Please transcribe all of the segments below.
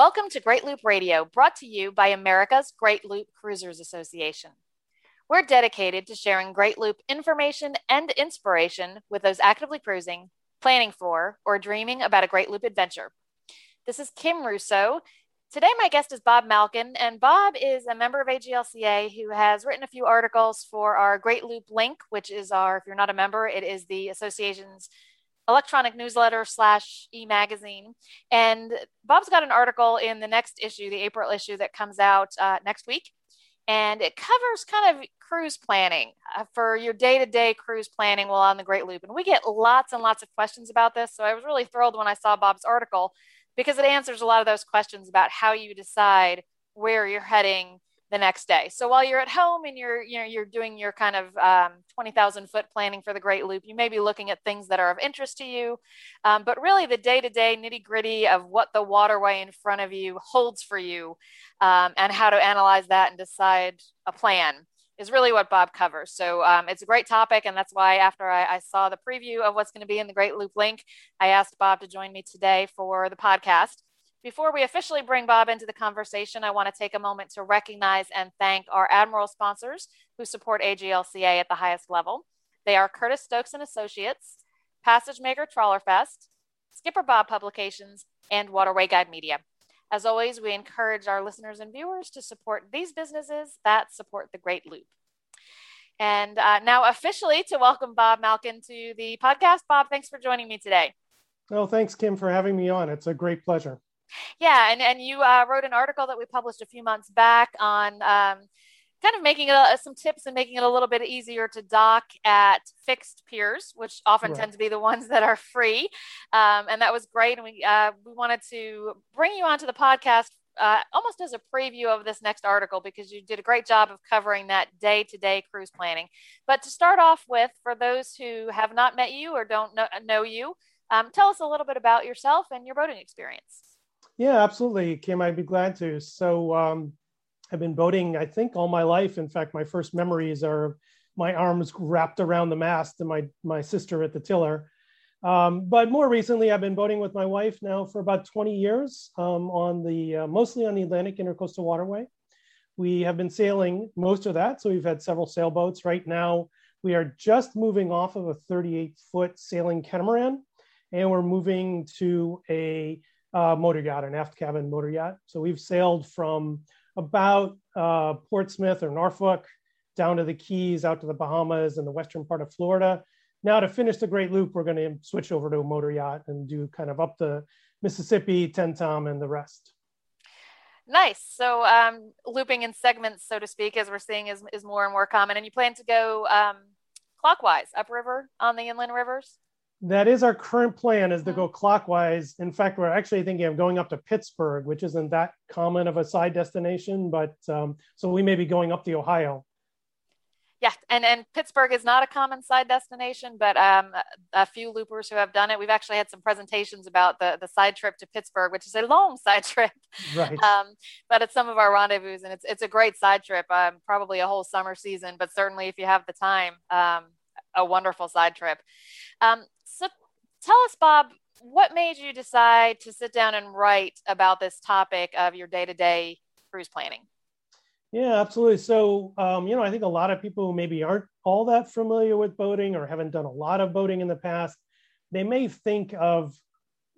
Welcome to Great Loop Radio, brought to you by America's Great Loop Cruisers Association. We're dedicated to sharing Great Loop information and inspiration with those actively cruising, planning for, or dreaming about a Great Loop adventure. This is Kim Russo. Today, my guest is Bob Malkin, and Bob is a member of AGLCA who has written a few articles for our Great Loop Link, which is our, if you're not a member, it is the association's electronic newsletter slash e-magazine. And bob's got an article in the next issue the april issue that comes out uh, next week. And it covers kind of cruise planning uh, for your day-to-day cruise planning while on the great loop. And we get lots and lots of questions about this. So i was really thrilled when i saw bob's article because it answers a lot of those questions about how you decide where you're heading the next day. So while you're at home and you're you know you're doing your kind of um, twenty thousand foot planning for the Great Loop, you may be looking at things that are of interest to you, um, but really the day to day nitty gritty of what the waterway in front of you holds for you, um, and how to analyze that and decide a plan is really what Bob covers. So um, it's a great topic, and that's why after I, I saw the preview of what's going to be in the Great Loop link, I asked Bob to join me today for the podcast. Before we officially bring Bob into the conversation, I want to take a moment to recognize and thank our Admiral sponsors who support AGLCA at the highest level. They are Curtis Stokes and Associates, Passage Maker Trawlerfest, Skipper Bob Publications, and Waterway Guide Media. As always, we encourage our listeners and viewers to support these businesses that support the Great Loop. And uh, now, officially, to welcome Bob Malkin to the podcast. Bob, thanks for joining me today. Well, thanks, Kim, for having me on. It's a great pleasure. Yeah, and, and you uh, wrote an article that we published a few months back on um, kind of making it a, some tips and making it a little bit easier to dock at fixed piers, which often right. tend to be the ones that are free. Um, and that was great. And we uh, we wanted to bring you onto the podcast uh, almost as a preview of this next article because you did a great job of covering that day to day cruise planning. But to start off with, for those who have not met you or don't know, know you, um, tell us a little bit about yourself and your boating experience. Yeah, absolutely, Kim. I'd be glad to. So um, I've been boating, I think, all my life. In fact, my first memories are my arms wrapped around the mast and my my sister at the tiller. Um, but more recently, I've been boating with my wife now for about 20 years um, on the uh, mostly on the Atlantic Intercoastal Waterway. We have been sailing most of that, so we've had several sailboats. Right now, we are just moving off of a 38 foot sailing catamaran, and we're moving to a uh, motor yacht, an aft cabin motor yacht. So we've sailed from about uh, Portsmouth or Norfolk down to the Keys, out to the Bahamas and the western part of Florida. Now to finish the Great Loop, we're going to switch over to a motor yacht and do kind of up the Mississippi, Tenn-Tom, and the rest. Nice. So um, looping in segments, so to speak, as we're seeing, is, is more and more common. And you plan to go um, clockwise upriver on the inland rivers? That is our current plan is to go mm-hmm. clockwise. In fact we're actually thinking of going up to pittsburgh which isn't that common of a side destination but um, so we may be going up the ohio. Yeah and and pittsburgh is not a common side destination but um, a few loopers who have done it. We've actually had some presentations about the the side trip to pittsburgh which is a long side trip. Right. Um, but it's some of our rendezvous and it's it's a great side trip um, probably a whole summer season but certainly if you have the time um, a wonderful side trip um, so tell us, Bob, what made you decide to sit down and write about this topic of your day to day cruise planning? Yeah, absolutely. So, um, you know, I think a lot of people who maybe aren't all that familiar with boating or haven't done a lot of boating in the past, they may think of,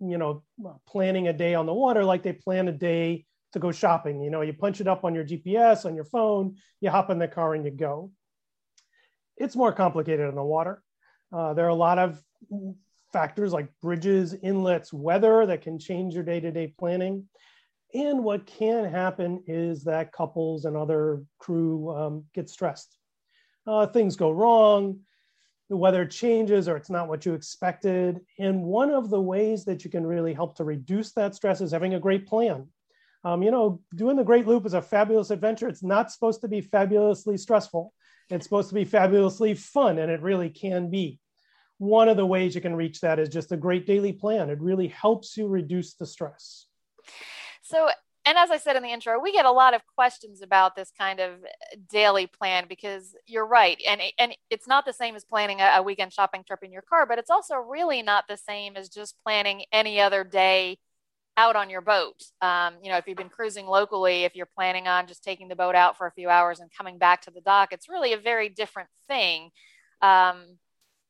you know, planning a day on the water like they plan a day to go shopping. You know, you punch it up on your GPS, on your phone, you hop in the car and you go. It's more complicated on the water. Uh, there are a lot of factors like bridges, inlets, weather that can change your day-to-day planning. And what can happen is that couples and other crew um, get stressed. Uh, things go wrong, the weather changes or it's not what you expected. And one of the ways that you can really help to reduce that stress is having a great plan. Um, you know, doing the Great Loop is a fabulous adventure. It's not supposed to be fabulously stressful. It's supposed to be fabulously fun, and it really can be one of the ways you can reach that is just a great daily plan. It really helps you reduce the stress. So, and as I said in the intro, we get a lot of questions about this kind of daily plan because you're right, and and it's not the same as planning a, weekend shopping trip in your car, but it's also really not the same as just planning any other day out on your boat. Um, you know, if you've been cruising locally, if you're planning on just taking the boat out for a few hours and coming back to the dock, it's really a very different thing um,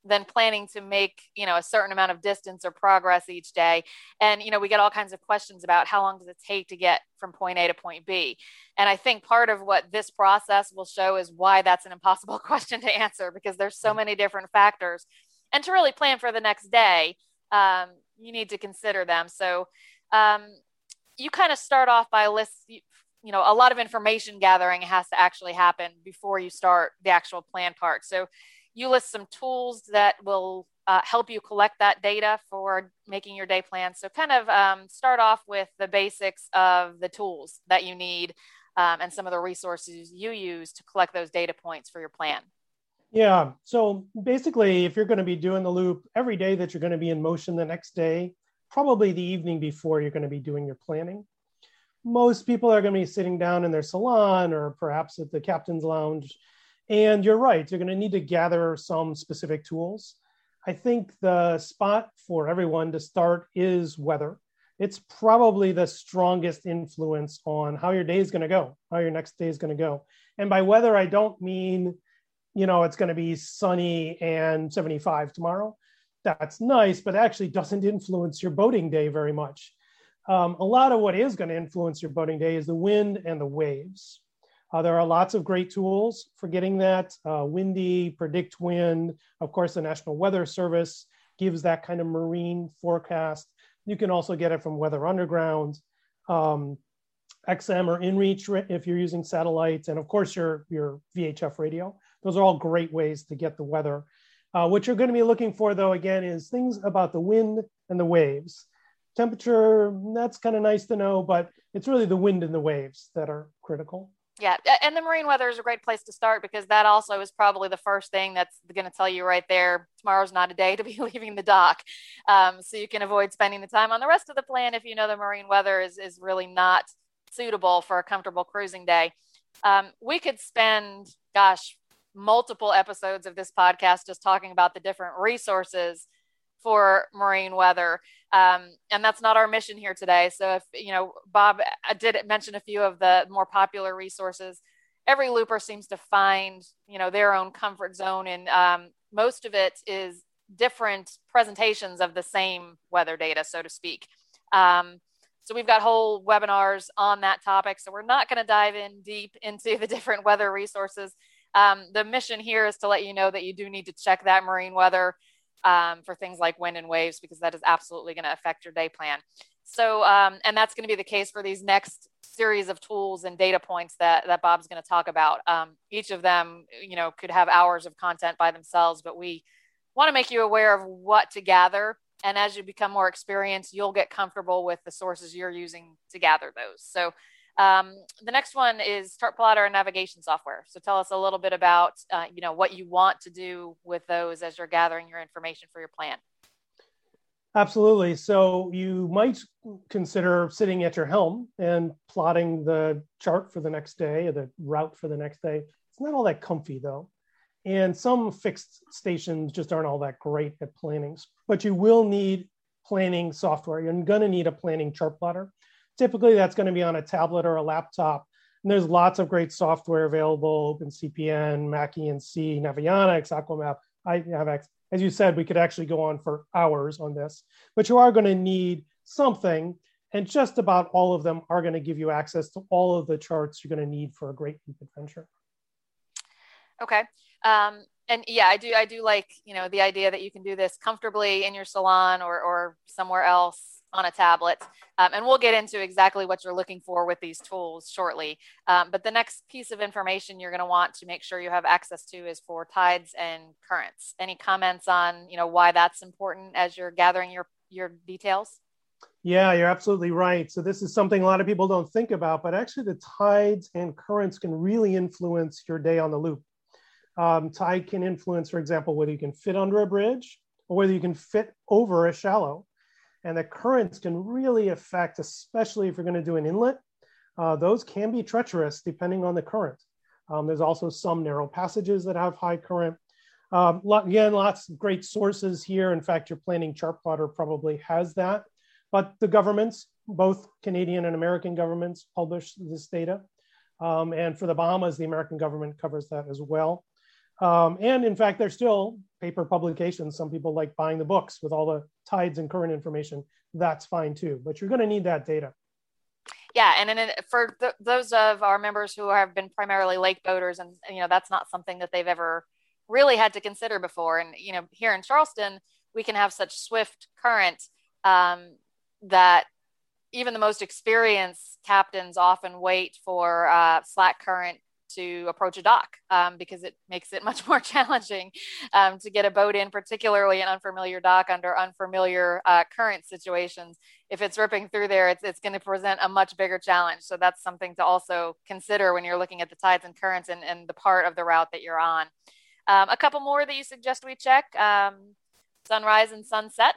than planning to make, you know, a certain amount of distance or progress each day. And, you know, we get all kinds of questions about how long does it take to get from point A to point B. And I think part of what this process will show is why that's an impossible question to answer because there's so many different factors. And to really plan for the next day, um, you need to consider them. So, um, you kind of start off by list you, know a lot of information gathering has to actually happen before you start the actual plan part. So you list some tools that will uh, help you collect that data for making your day plan. So kind of um, start off with the basics of the tools that you need um, and some of the resources you use to collect those data points for your plan. Yeah. So basically if you're going to be doing the loop every day that you're going to be in motion the next day probably the evening before you're going to be doing your planning. Most people are going to be sitting down in their salon or perhaps at the captain's lounge. And you're right, you're going to need to gather some specific tools. I think the spot for everyone to start is weather. It's probably the strongest influence on how your day is going to go, how your next day is going to go. And by weather, I don't mean, you know, it's going to be sunny and 75 tomorrow that's nice, but actually doesn't influence your boating day very much. Um, a lot of what is going to influence your boating day is the wind and the waves. Uh, there are lots of great tools for getting that. Uh, windy, predict wind. Of course, the National Weather Service gives that kind of marine forecast. You can also get it from Weather Underground, um, XM or InReach if you're using satellites, and of course your, your VHF radio. Those are all great ways to get the weather. Uh, what you're going to be looking for, though, again, is things about the wind and the waves. Temperature, that's kind of nice to know, but it's really the wind and the waves that are critical. Yeah, and the marine weather is a great place to start because that also is probably the first thing that's going to tell you right there tomorrow's not a day to be leaving the dock. Um, so you can avoid spending the time on the rest of the plan if you know the marine weather is, is really not suitable for a comfortable cruising day. Um, we could spend, gosh, multiple episodes of this podcast just talking about the different resources for marine weather. Um, and that's not our mission here today. So if, you know, Bob I did mention a few of the more popular resources. Every looper seems to find, you know, their own comfort zone. And um, most of it is different presentations of the same weather data, so to speak. Um, so we've got whole webinars on that topic. So we're not going to dive in deep into the different weather resources. Um, the mission here is to let you know that you do need to check that marine weather um, for things like wind and waves because that is absolutely going to affect your day plan. So, um, and that's going to be the case for these next series of tools and data points that, that Bob's going to talk about. Um, each of them, you know, could have hours of content by themselves, but we want to make you aware of what to gather. And as you become more experienced, you'll get comfortable with the sources you're using to gather those. So um, the next one is chart plotter and navigation software. So tell us a little bit about, uh, you know, what you want to do with those as you're gathering your information for your plan. Absolutely. So you might consider sitting at your helm and plotting the chart for the next day or the route for the next day. It's not all that comfy though. And some fixed stations just aren't all that great at planning, but you will need planning software. You're going to need a planning chart plotter. Typically, that's going to be on a tablet or a laptop. And there's lots of great software available, OpenCPN, MacENC, Navionics, Aquamap, INAVX. As you said, we could actually go on for hours on this, but you are going to need something, and just about all of them are going to give you access to all of the charts you're going to need for a great loop adventure. Okay. Um, and yeah, I do. I do like you know the idea that you can do this comfortably in your salon or or somewhere else on a tablet. Um, and we'll get into exactly what you're looking for with these tools shortly. Um, but the next piece of information you're going to want to make sure you have access to is for tides and currents. Any comments on, you know, why that's important as you're gathering your, your details? Yeah, you're absolutely right. So this is something a lot of people don't think about, but actually the tides and currents can really influence your day on the loop. Um, tide can influence, for example, whether you can fit under a bridge or whether you can fit over a shallow. And the currents can really affect, especially if you're going to do an inlet. Uh, those can be treacherous depending on the current. Um, there's also some narrow passages that have high current. Um, again, lots of great sources here. In fact, your planning chart plotter probably has that. But the governments both Canadian and American governments publish this data. Um, and for the Bahamas, the American government covers that as well. Um, and in fact, there's still paper publications. Some people like buying the books with all the tides and current information. That's fine too, but you're going to need that data. Yeah, and then for th- those of our members who have been primarily lake boaters, and you know that's not something that they've ever really had to consider before. And you know, here in Charleston, we can have such swift current um, that even the most experienced captains often wait for uh, slack current to approach a dock um, because it makes it much more challenging um, to get a boat in, particularly an unfamiliar dock under unfamiliar uh, current situations. If it's ripping through there, it's, it's going to present a much bigger challenge. So that's something to also consider when you're looking at the tides and currents and, and the part of the route that you're on. Um, a couple more that you suggest we check um, sunrise and sunset.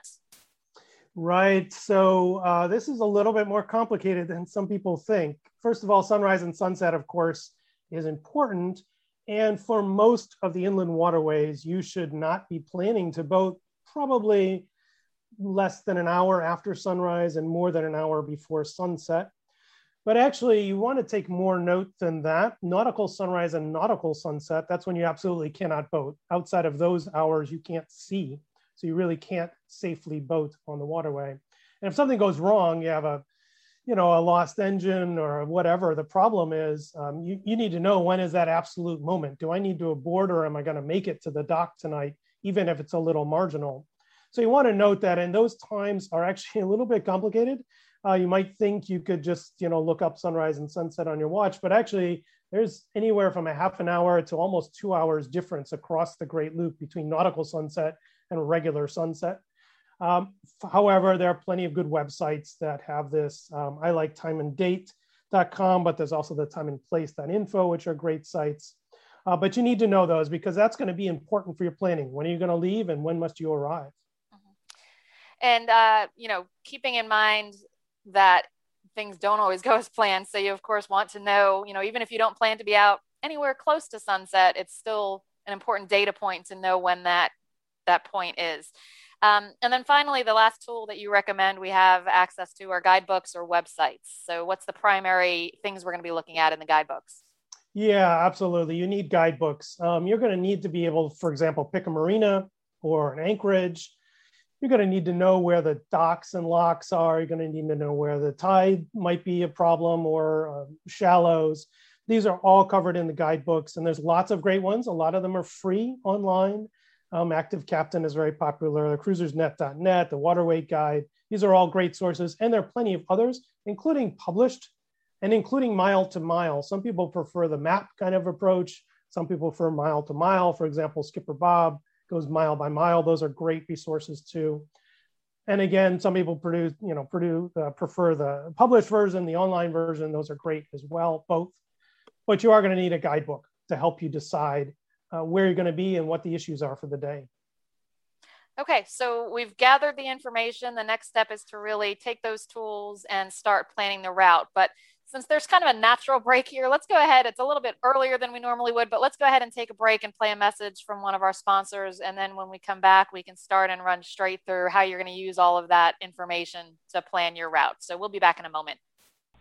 Right. So uh, this is a little bit more complicated than some people think. First of all, sunrise and sunset, of course, is important. And for most of the inland waterways, you should not be planning to boat probably less than an hour after sunrise and more than an hour before sunset. But actually, you want to take more note than that. Nautical sunrise and nautical sunset, that's when you absolutely cannot boat. Outside of those hours, you can't see. So you really can't safely boat on the waterway. And if something goes wrong, you have a, you know, a lost engine or whatever. The problem is um, you, you need to know when is that absolute moment. Do I need to abort or am I going to make it to the dock tonight, even if it's a little marginal? So you want to note that, and those times are actually a little bit complicated. Uh, you might think you could just, you know, look up sunrise and sunset on your watch, but actually there's anywhere from a half an hour to almost two hours difference across the Great Loop between nautical sunset and regular sunset. Um, however, there are plenty of good websites that have this. Um, I like timeanddate.com, but there's also the timeandplace.info, which are great sites. Uh, but you need to know those because that's going to be important for your planning. When are you going to leave and when must you arrive? Mm-hmm. And, uh, you know, keeping in mind that things don't always go as planned. So you, of course, want to know, you know, even if you don't plan to be out anywhere close to sunset, it's still an important data point to know when that that point is. Um, and then finally, the last tool that you recommend we have access to are guidebooks or websites. So, what's the primary things we're going to be looking at in the guidebooks? Yeah, absolutely. You need guidebooks. Um, you're going to need to be able, for example, pick a marina or an anchorage. You're going to need to know where the docks and locks are. You're going to need to know where the tide might be a problem or uh, shallows. These are all covered in the guidebooks, and there's lots of great ones. A lot of them are free online. Um, Active Captain is very popular, cruisersnet.net, the Waterway Guide. These are all great sources, and there are plenty of others, including published and including mile to mile. Some people prefer the map kind of approach. Some people prefer mile to mile. For example, Skipper Bob goes mile by mile. Those are great resources too. And again, some people produce, you know, produce, uh, prefer the published version, the online version. Those are great as well, both. But you are going to need a guidebook to help you decide uh, where you're going to be and what the issues are for the day. Okay, so we've gathered the information. The next step is to really take those tools and start planning the route. But since there's kind of a natural break here, let's go ahead. It's a little bit earlier than we normally would, but let's go ahead and take a break and play a message from one of our sponsors. And then when we come back, we can start and run straight through how you're going to use all of that information to plan your route. So we'll be back in a moment.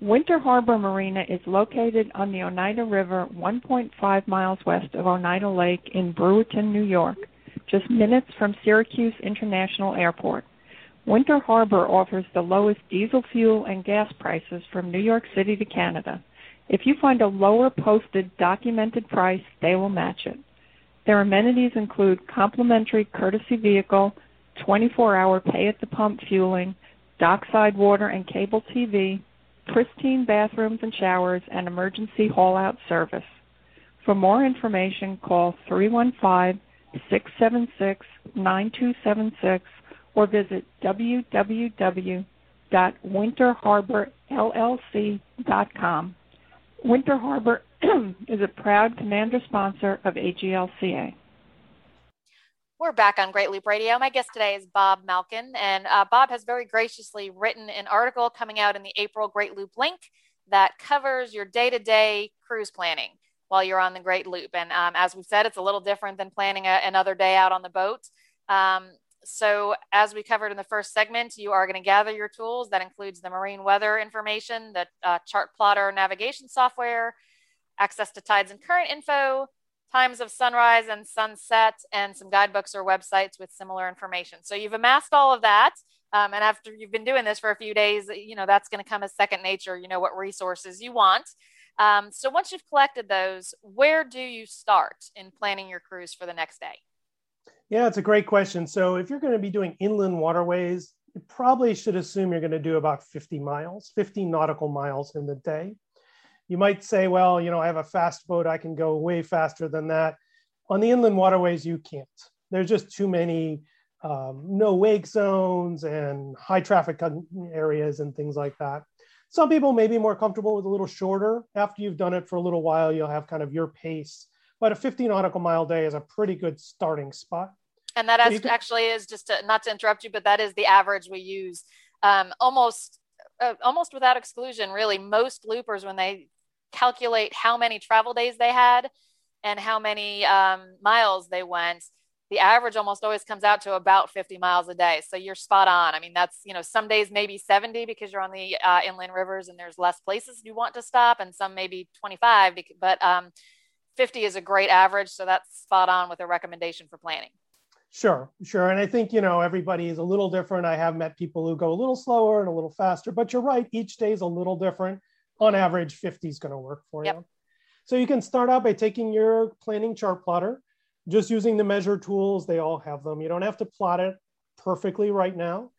Winter Harbor Marina is located on the Oneida River 1.5 miles west of Oneida Lake in Brewerton, New York, just minutes from Syracuse International Airport. Winter Harbor offers the lowest diesel fuel and gas prices from New York City to Canada. If you find a lower posted documented price, they will match it. Their amenities include complimentary courtesy vehicle, 24 hour pay at the pump fueling, dockside water and cable TV, pristine bathrooms and showers, and emergency haul out service. For more information, call 315 676 9276 or visit www.winterharborllc.com. Winter Harbor is a proud commander sponsor of AGLCA. We're back on Great Loop Radio. My guest today is Bob Malkin, and uh, Bob has very graciously written an article coming out in the April Great Loop link that covers your day to day cruise planning while you're on the Great Loop. And um, as we've said, it's a little different than planning a, another day out on the boat. Um, so, as we covered in the first segment, you are going to gather your tools. That includes the marine weather information, the uh, chart plotter navigation software, access to tides and current info, times of sunrise and sunset, and some guidebooks or websites with similar information. So, you've amassed all of that. Um, and after you've been doing this for a few days, you know, that's going to come as second nature. You know what resources you want. Um, so once you've collected those, where do you start in planning your cruise for the next day? Yeah, it's a great question. So if you're going to be doing inland waterways, you probably should assume you're going to do about 50 miles, 50 nautical miles in the day. You might say, well, you know, I have a fast boat, I can go way faster than that. On the inland waterways, you can't. There's just too many um, no wake zones and high traffic areas and things like that. Some people may be more comfortable with a little shorter. After you've done it for a little while, you'll have kind of your pace. But a 50 nautical mile day is a pretty good starting spot. And that actually is just to, not to interrupt you, but that is the average we use um, almost uh, almost without exclusion. Really, most loopers when they calculate how many travel days they had and how many um, miles they went, the average almost always comes out to about 50 miles a day. So you're spot on. I mean, that's, you know, some days maybe 70 because you're on the uh, inland rivers and there's less places you want to stop, and some maybe 25, but um, 50 is a great average. So that's spot on with a recommendation for planning. Sure, sure. And I think, you know, everybody is a little different. I have met people who go a little slower and a little faster, but you're right. Each day is a little different. On average, 50 is going to work for yep. you. So you can start out by taking your planning chart plotter just using the measure tools, they all have them. You don't have to plot it perfectly right now.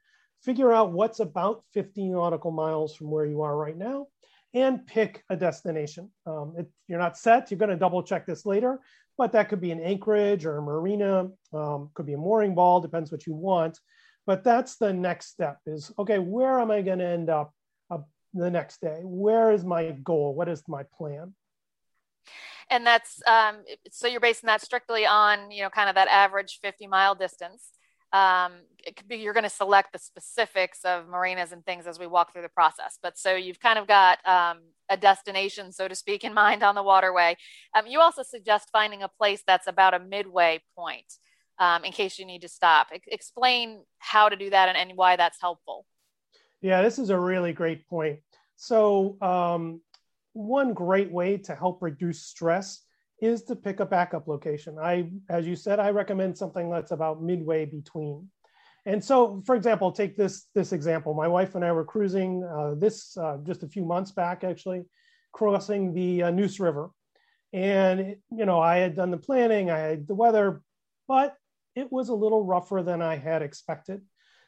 Figure out what's about 50 nautical miles from where you are right now and pick a destination. Um, if you're not set, you're going to double check this later, but that could be an anchorage or a marina, um, could be a mooring ball, depends what you want. But that's the next step is, okay, where am I going to end up the next day? Where is my goal? What is my plan? and that's um, so you're basing that strictly on you know kind of that average 50 mile distance um, be, you're going to select the specifics of marinas and things as we walk through the process but so you've kind of got um, a destination so to speak in mind on the waterway um, you also suggest finding a place that's about a midway point um, in case you need to stop explain how to do that and, and why that's helpful yeah this is a really great point so um, one great way to help reduce stress is to pick a backup location. I, as you said, I recommend something that's about midway between. And so, for example, take this this example. My wife and I were cruising uh, this uh, just a few months back, actually, crossing the uh, Neuse River, and it, you know I had done the planning, I had the weather, but it was a little rougher than I had expected.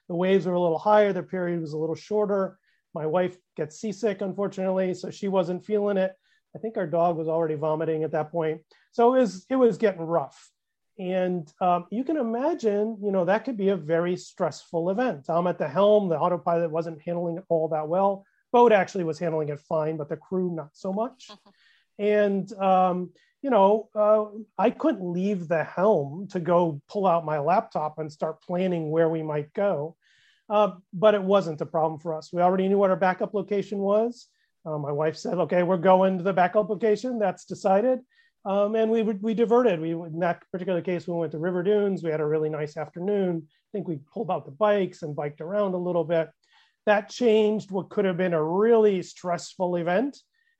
The waves were a little higher, the period was a little shorter, my wife gets seasick, unfortunately, so she wasn't feeling it. I think our dog was already vomiting at that point. So it was, it was getting rough. And um, you can imagine, you know, that could be a very stressful event. I'm at the helm, the autopilot wasn't handling it all that well. Boat actually was handling it fine, but the crew not so much. Uh-huh. And, um, you know, uh, I couldn't leave the helm to go pull out my laptop and start planning where we might go. Uh, but it wasn't a problem for us. We already knew what our backup location was. Uh, my wife said, okay, we're going to the backup location. That's decided. Um, and we, we diverted. We, in that particular case, we went to River Dunes. We had a really nice afternoon. I think we pulled out the bikes and biked around a little bit. That changed what could have been a really stressful event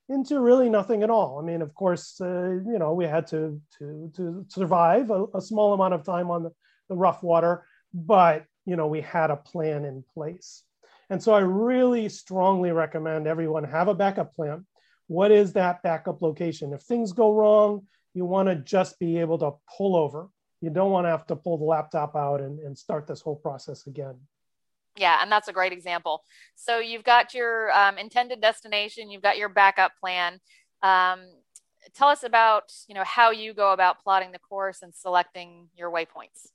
into really nothing at all. I mean, of course, uh, you know, we had to, to, to survive a, a small amount of time on the, the rough water, but you know, we had a plan in place. And so I really strongly recommend everyone have a backup plan. What is that backup location? If things go wrong, you want to just be able to pull over. You don't want to have to pull the laptop out and, and start this whole process again. Yeah, and that's a great example. So you've got your um, intended destination, you've got your backup plan. Um, tell us about you know how you go about plotting the course and selecting your waypoints.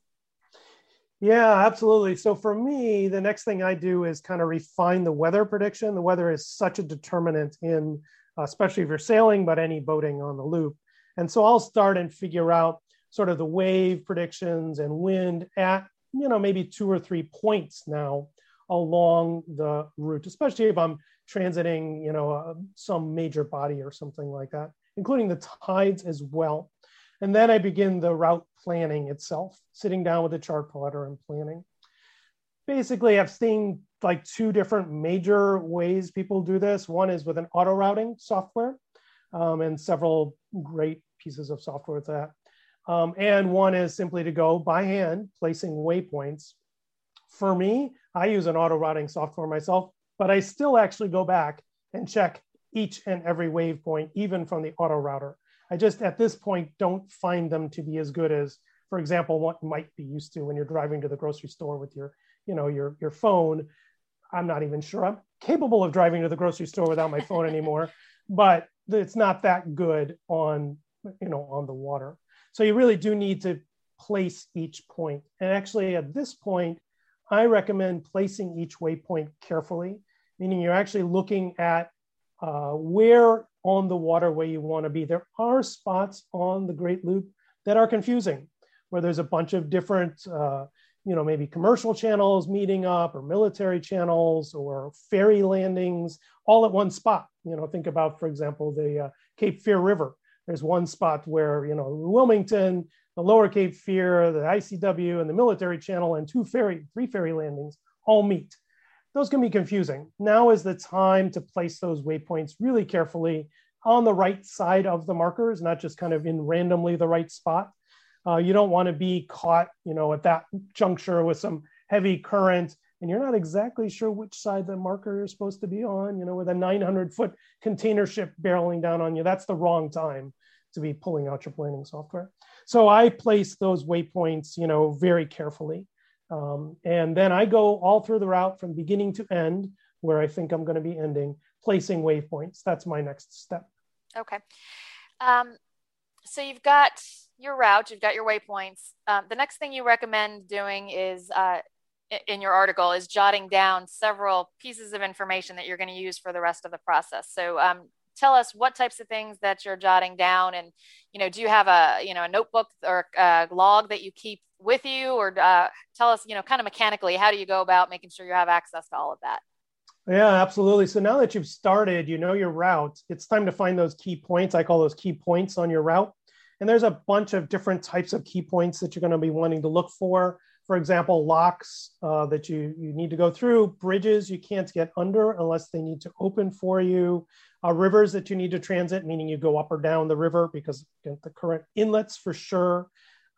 Yeah, absolutely. So for me, the next thing I do is kind of refine the weather prediction. The weather is such a determinant in, uh, especially if you're sailing, but any boating on the loop. And so I'll start and figure out sort of the wave predictions and wind at, you know, maybe two or three points now along the route, especially if I'm transiting, you know, uh, some major body or something like that, including the tides as well. And then I begin the route planning itself, sitting down with a chart plotter and planning. basically I've seen like two different major ways people do this. One is with an auto routing software um, and several great pieces of software with that. Um, and one is simply to go by hand, placing waypoints. For me, I use an auto routing software myself, but I still actually go back and check each and every waypoint, even from the auto router. I just at this point don't find them to be as good as, for example, what might be used to when you're driving to the grocery store with your, you know, your your phone. I'm not even sure I'm capable of driving to the grocery store without my phone anymore, but it's not that good on, you know, on the water. So you really do need to place each point. And actually, at this point, I recommend placing each waypoint carefully, meaning you're actually looking at uh, where on the waterway you want to be. There are spots on the Great Loop that are confusing, where there's a bunch of different, uh, you know, maybe commercial channels meeting up or military channels or ferry landings all at one spot. You know, think about, for example, the uh, Cape Fear River there's one spot where, you know, Wilmington, the lower Cape Fear, the ICW, and the military channel, and two ferry, three ferry landings all meet. Those can be confusing. Now is the time to place those waypoints really carefully on the right side of the markers, not just kind of in randomly the right spot. Uh, you don't want to be caught, you know, at that juncture with some heavy current and you're not exactly sure which side the marker is supposed to be on, you know, with a 900 foot container ship barreling down on you, that's the wrong time to be pulling out your planning software. So I place those waypoints, you know, very carefully. Um, and then I go all through the route from beginning to end where I think I'm going to be ending, placing waypoints. That's my next step. Okay. Um, so you've got your route, you've got your waypoints. Um, the next thing you recommend doing is uh, in your article is jotting down several pieces of information that you're going to use for the rest of the process. So um, tell us what types of things that you're jotting down and you know do you have a you know a notebook or a log that you keep with you or uh, tell us you know kind of mechanically how do you go about making sure you have access to all of that? Yeah absolutely. So now that you've started you know your route it's time to find those key points. I call those key points on your route. And there's a bunch of different types of key points that you're going to be wanting to look for. For example, locks uh, that you, you need to go through, bridges you can't get under unless they need to open for you, uh, rivers that you need to transit, meaning you go up or down the river because the current inlets for sure,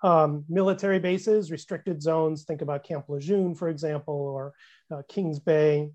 um, military bases, restricted zones, think about Camp Lejeune, for example, or uh, Kings Bay.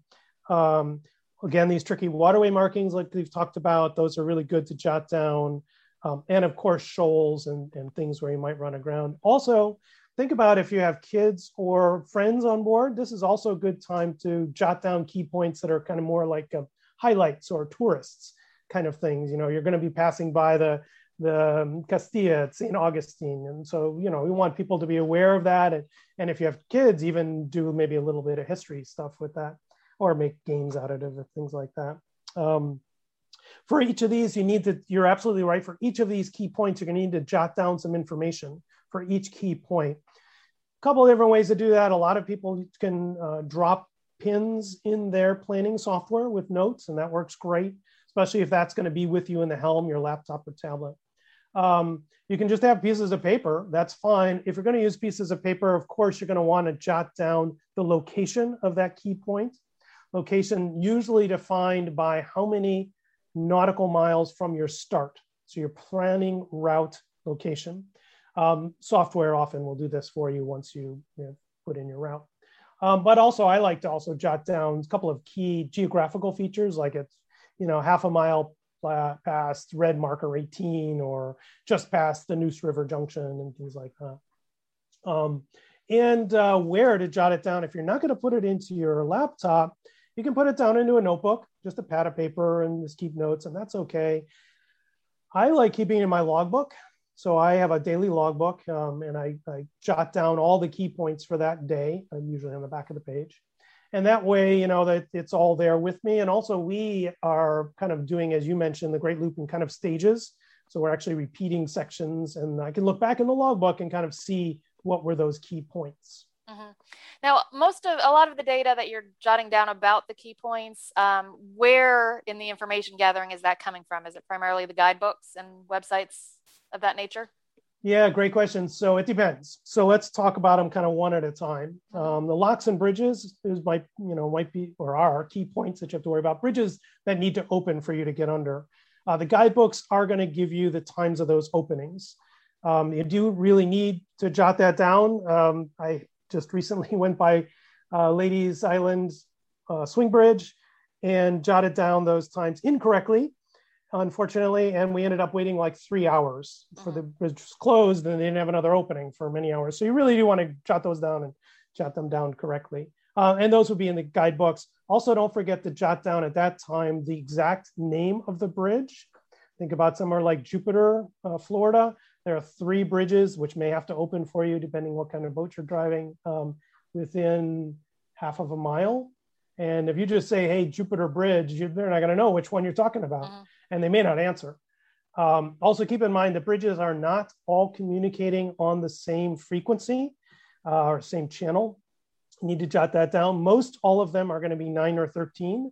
Um, again, these tricky waterway markings like we've talked about, those are really good to jot down. Um, and of course, shoals and, and things where you might run aground. Also, think about if you have kids or friends on board, this is also a good time to jot down key points that are kind of more like um, highlights or tourists kind of things. You know, you're going to be passing by the the um, Castillo at St. Augustine. And so, you know, we want people to be aware of that. And, and if you have kids, even do maybe a little bit of history stuff with that or make games out of it, things like that. Um, for each of these, you need to, you're absolutely right. For each of these key points, you're going to need to jot down some information for each key point A couple of different ways to do that. A lot of people can uh, drop pins in their planning software with notes, and that works great, especially if that's going to be with you in the helm, your laptop or tablet. Um, you can just have pieces of paper, that's fine. If you're going to use pieces of paper, of course, you're going to want to jot down the location of that key point. Location usually defined by how many nautical miles from your start. So your planning route location. Um, software often will do this for you once you, you know, put in your route. Um, but also I like to also jot down a couple of key geographical features like it's, you know, half a mile past red marker 18 or just past the Neuse River Junction and things like that. Um, and uh, where to jot it down. If you're not going to put it into your laptop, you can put it down into a notebook, just a pad of paper and just keep notes, and that's okay. I like keeping in my logbook. So I have a daily logbook um, and I, I, jot down all the key points for that day, usually on the back of the page. And that way, you know, that it's all there with me. And also we are kind of doing, as you mentioned, the Great Loop in kind of stages. So we're actually repeating sections and I can look back in the logbook and kind of see what were those key points. Mm-hmm. Now, most of a lot of the data that you're jotting down about the key points, um, where in the information gathering is that coming from? Is it primarily the guidebooks and websites of that nature? Yeah, great question. So it depends. So let's talk about them kind of one at a time. Um, the locks and bridges is might you know might be or are key points that you have to worry about. Bridges that need to open for you to get under. Uh, the guidebooks are going to give you the times of those openings. Um, you do really need to jot that down. Um, I just recently went by uh, Lady's Island uh, Swing Bridge and jotted down those times incorrectly unfortunately, and we ended up waiting like three hours for the bridge mm-hmm. closed, and they didn't have another opening for many hours. So you really do want to jot those down and jot them down correctly. Uh, and those would be in the guidebooks. Also, don't forget to jot down at that time the exact name of the bridge. Think about somewhere like Jupiter, uh, Florida. There are three bridges which may have to open for you depending what kind of boat you're driving um, within half of a mile. And if you just say, "Hey, Jupiter Bridge," you, they're not going to know which one you're talking about. Mm-hmm and they may not answer. Um, also, keep in mind the bridges are not all communicating on the same frequency uh, or same channel. You need to jot that down. Most all of them are going to be 9 or 13,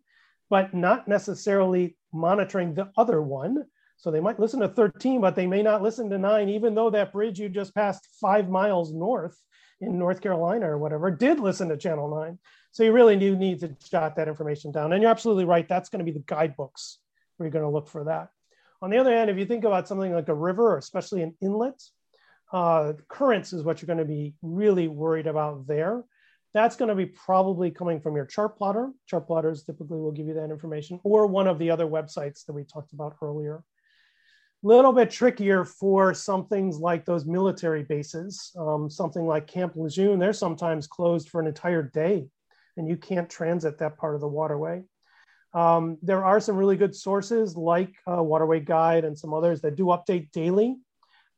but not necessarily monitoring the other one. So they might listen to 13, but they may not listen to 9, even though that bridge you just passed five miles north in North Carolina or whatever did listen to Channel 9. So you really do need to jot that information down. And you're absolutely right. That's going to be the guidebooks we're going to look for that. On the other hand, if you think about something like a river, or especially an inlet, uh, currents is what you're going to be really worried about there. That's going to be probably coming from your chart plotter. Chart plotters typically will give you that information, or one of the other websites that we talked about earlier. A little bit trickier for some things like those military bases. Um, something like Camp Lejeune, they're sometimes closed for an entire day, and you can't transit that part of the waterway. Um, there are some really good sources like uh, Waterway Guide and some others that do update daily.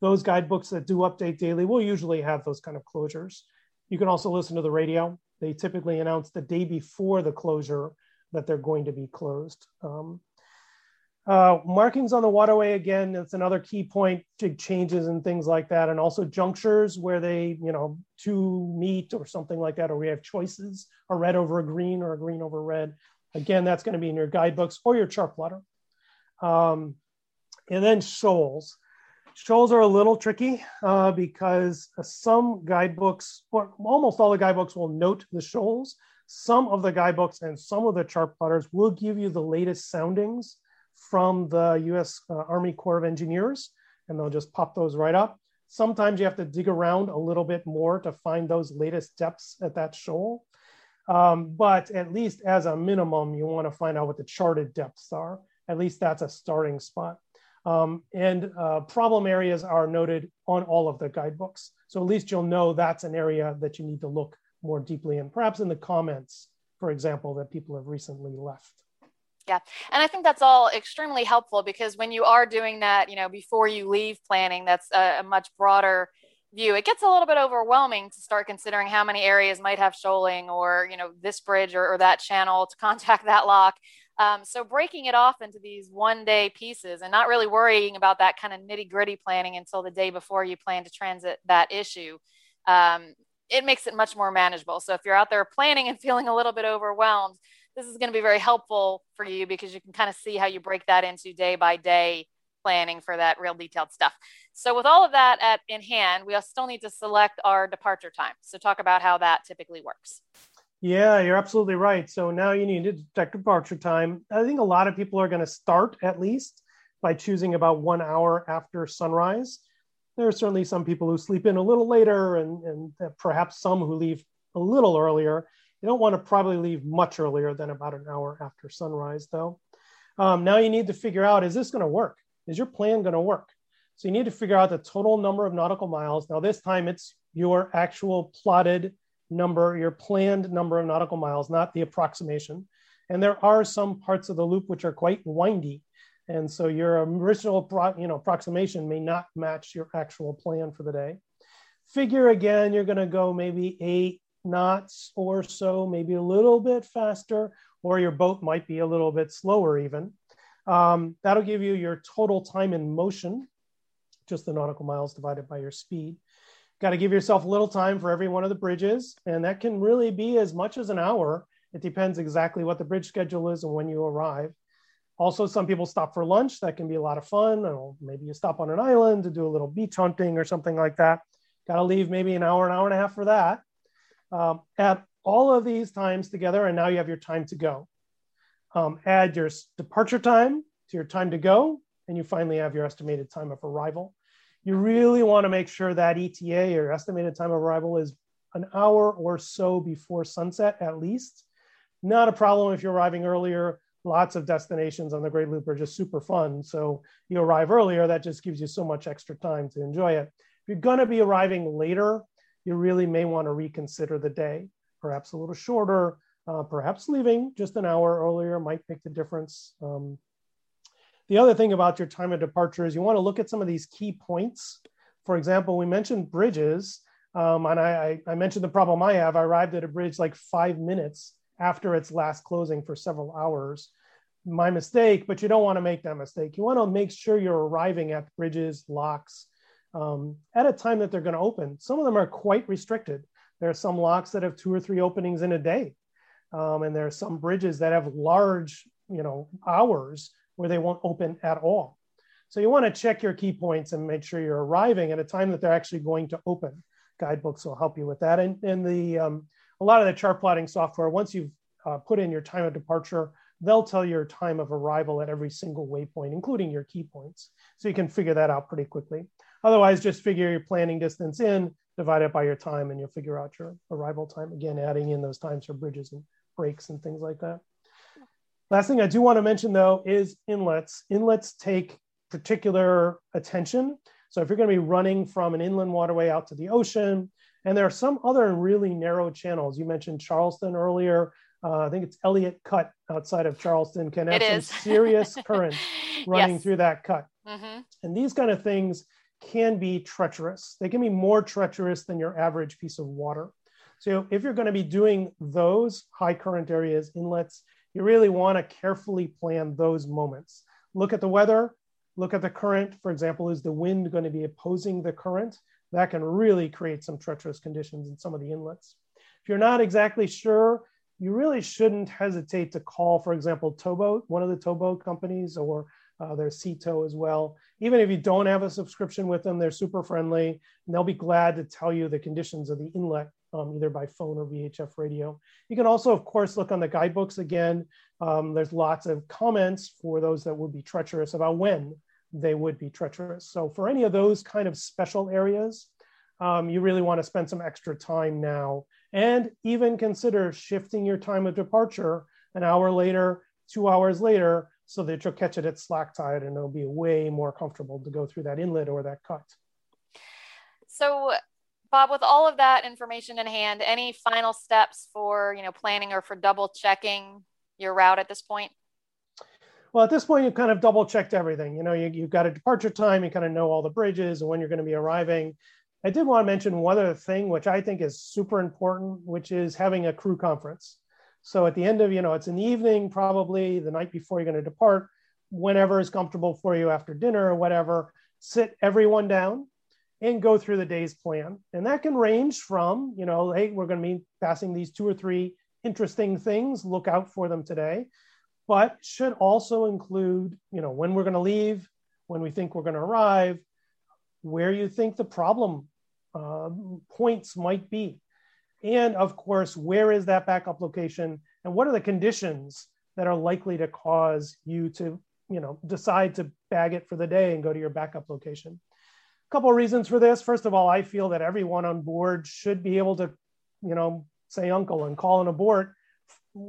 Those guidebooks that do update daily will usually have those kind of closures. You can also listen to the radio. They typically announce the day before the closure that they're going to be closed. Um, uh, markings on the waterway, again, it's another key point, jig changes and things like that. And also junctures where they, you know, two meet or something like that, or we have choices, a red over a green or a green over red. Again, that's going to be in your guidebooks or your chart plotter. Um, and then shoals. Shoals are a little tricky uh, because some guidebooks, or almost all the guidebooks will note the shoals. Some of the guidebooks and some of the chart plotters will give you the latest soundings from the US uh, Army Corps of Engineers, and they'll just pop those right up. Sometimes you have to dig around a little bit more to find those latest depths at that shoal. Um, but at least as a minimum, you want to find out what the charted depths are. At least that's a starting spot. Um, and uh, problem areas are noted on all of the guidebooks. So at least you'll know that's an area that you need to look more deeply in, perhaps in the comments, for example, that people have recently left. Yeah. And I think that's all extremely helpful because when you are doing that, you know, before you leave planning, that's a, a much broader view, it gets a little bit overwhelming to start considering how many areas might have shoaling or, you know, this bridge or, or that channel to contact that lock. Um, so breaking it off into these one day pieces and not really worrying about that kind of nitty gritty planning until the day before you plan to transit that issue, um, it makes it much more manageable. So if you're out there planning and feeling a little bit overwhelmed, this is going to be very helpful for you because you can kind of see how you break that into day by day planning for that real detailed stuff. So with all of that at in hand, we still need to select our departure time. So talk about how that typically works. Yeah, you're absolutely right. So now you need to detect departure time. I think a lot of people are going to start at least by choosing about one hour after sunrise. There are certainly some people who sleep in a little later and, and perhaps some who leave a little earlier. You don't want to probably leave much earlier than about an hour after sunrise, though. Um, now you need to figure out is this going to work? Is your plan going to work? So you need to figure out the total number of nautical miles. Now, this time it's your actual plotted number, your planned number of nautical miles, not the approximation. And there are some parts of the loop which are quite windy. And so your original you know, approximation may not match your actual plan for the day. Figure again, you're going to go maybe eight knots or so, maybe a little bit faster, or your boat might be a little bit slower even. Um, that'll give you your total time in motion, just the nautical miles divided by your speed. Got to give yourself a little time for every one of the bridges, and that can really be as much as an hour. It depends exactly what the bridge schedule is and when you arrive. Also, some people stop for lunch. That can be a lot of fun. Or maybe you stop on an island to do a little beach hunting or something like that. Got to leave maybe an hour, an hour and a half for that. Um, add all of these times together, and now you have your time to go. Um, add your departure time to your time to go, and you finally have your estimated time of arrival. You really want to make sure that ETA or estimated time of arrival is an hour or so before sunset at least. Not a problem if you're arriving earlier. Lots of destinations on the Great Loop are just super fun. So you arrive earlier, that just gives you so much extra time to enjoy it. If you're going to be arriving later, you really may want to reconsider the day, perhaps a little shorter, uh, perhaps leaving just an hour earlier might make the difference. Um, the other thing about your time of departure is you want to look at some of these key points. For example, we mentioned bridges, um, and I, I, mentioned the problem I have. I arrived at a bridge like five minutes after its last closing for several hours. My mistake, but you don't want to make that mistake. You want to make sure you're arriving at bridges, locks, um, at a time that they're going to open. Some of them are quite restricted. There are some locks that have two or three openings in a day. Um, and there are some bridges that have large, you know, hours where they won't open at all. So you want to check your key points and make sure you're arriving at a time that they're actually going to open. Guidebooks will help you with that. And, and the um, a lot of the chart plotting software, once you've uh, put in your time of departure, they'll tell your time of arrival at every single waypoint, including your key points. So you can figure that out pretty quickly. Otherwise, just figure your planning distance in, divide it by your time, and you'll figure out your arrival time. Again, adding in those times for bridges and breaks and things like that. Last thing I do want to mention though is inlets. Inlets take particular attention. So if you're going to be running from an inland waterway out to the ocean, and there are some other really narrow channels. You mentioned Charleston earlier. Uh, I think it's Elliott Cut outside of Charleston can have some serious current running yes. through that cut. Mm-hmm. And these kind of things can be treacherous. They can be more treacherous than your average piece of water. So if you're going to be doing those high current areas, inlets, you really want to carefully plan those moments. Look at the weather, look at the current. For example, is the wind going to be opposing the current? That can really create some treacherous conditions in some of the inlets. If you're not exactly sure, you really shouldn't hesitate to call, for example, Towboat, one of the towboat companies, or uh, Sea Tow as well. Even if you don't have a subscription with them, they're super friendly and they'll be glad to tell you the conditions of the inlet um, either by phone or VHF radio. You can also, of course, look on the guidebooks again. Um, there's lots of comments for those that would be treacherous about when they would be treacherous. So for any of those kind of special areas, um, you really want to spend some extra time now and even consider shifting your time of departure an hour later, two hours later, so that you'll catch it at slack tide and it'll be way more comfortable to go through that inlet or that cut. So Bob, with all of that information in hand, any final steps for you know planning or for double checking your route at this point? Well, at this point, you've kind of double checked everything. You know, you, have got a departure time, you kind of know all the bridges and when you're going to be arriving. I did want to mention one other thing, which I think is super important, which is having a crew conference. So at the end of, you know, it's an evening, probably the night before you're going to depart, whenever is comfortable for you after dinner or whatever, sit everyone down and go through the day's plan. And that can range from, you know, hey, we're going to be passing these two or three interesting things, look out for them today, but should also include, you know, when we're going to leave, when we think we're going to arrive, where you think the problem uh, points might be. And of course, where is that backup location and what are the conditions that are likely to cause you to, you know, decide to bag it for the day and go to your backup location? Couple of reasons for this. First of all, I feel that everyone on board should be able to, you know, say uncle and call an abort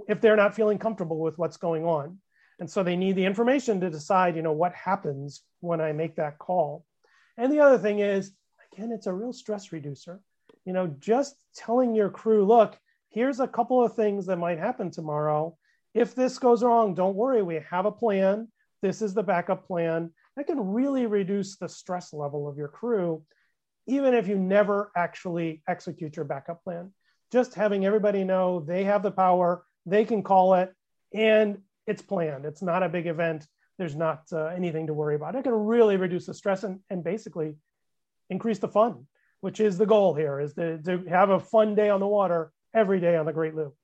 if they're not feeling comfortable with what's going on. And so they need the information to decide, you know, what happens when I make that call. And the other thing is, again, it's a real stress reducer. You know, just telling your crew, look, here's a couple of things that might happen tomorrow. If this goes wrong, don't worry, we have a plan. This is the backup plan that can really reduce the stress level of your crew, even if you never actually execute your backup plan. Just having everybody know they have the power, they can call it, and it's planned. It's not a big event. There's not uh, anything to worry about. It can really reduce the stress and, and basically increase the fun, which is the goal here, is to, to have a fun day on the water every day on the Great Loop.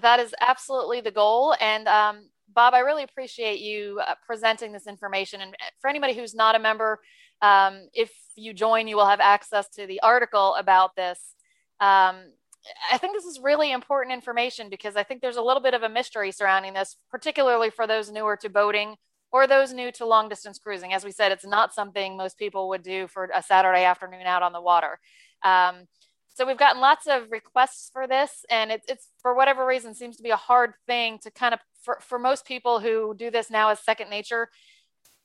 That is absolutely the goal. And um, Bob, I really appreciate you uh, presenting this information. And for anybody who's not a member, um, if you join, you will have access to the article about this. Um, I think this is really important information because I think there's a little bit of a mystery surrounding this, particularly for those newer to boating or those new to long distance cruising. As we said, it's not something most people would do for a Saturday afternoon out on the water. Um, so we've gotten lots of requests for this, and it, it's for whatever reason seems to be a hard thing to kind of for, for most people who do this now as second nature.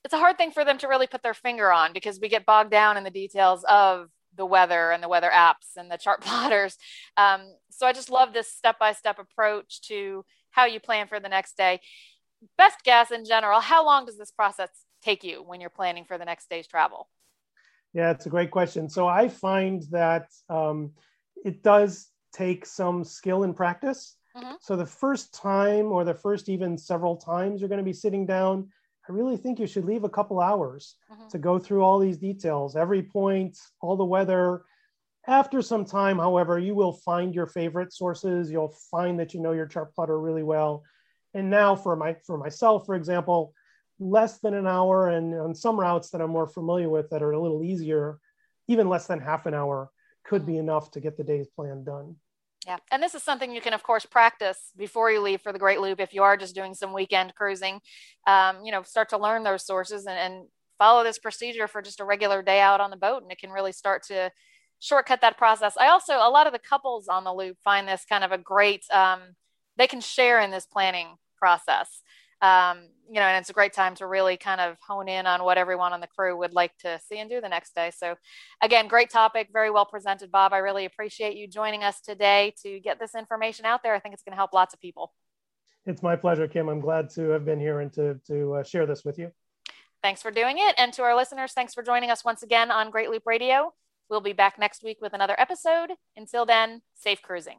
It's a hard thing for them to really put their finger on because we get bogged down in the details of the weather and the weather apps and the chart plotters. Um, so I just love this step by step approach to how you plan for the next day. Best guess in general, how long does this process take you when you're planning for the next day's travel? Yeah, it's a great question. So I find that um, it does take some skill and practice. Mm-hmm. So the first time or the first even several times you're going to be sitting down, I really think you should leave a couple hours mm-hmm. to go through all these details, every point, all the weather. After some time, however, you will find your favorite sources. You'll find that you know your chart plotter really well. And now for my for myself, for example, less than an hour, and on some routes that I'm more familiar with that are a little easier, even less than half an hour could be mm-hmm. enough to get the day's plan done. Yeah. And this is something you can, of course, practice before you leave for the Great Loop if you are just doing some weekend cruising. Um, you know, start to learn those sources and, and, follow this procedure for just a regular day out on the boat. And it can really start to shortcut that process. I also, a lot of the couples on the loop find this kind of a great, um, they can share in this planning process um, you know, and it's a great time to really kind of hone in on what everyone on the crew would like to see and do the next day. So, again, great topic, very well presented, Bob. I really appreciate you joining us today to get this information out there. I think it's going to help lots of people. It's my pleasure, Kim. I'm glad to have been here and to, to uh, share this with you. Thanks for doing it. And to our listeners, thanks for joining us once again on Great Loop Radio. We'll be back next week with another episode. Until then, safe cruising.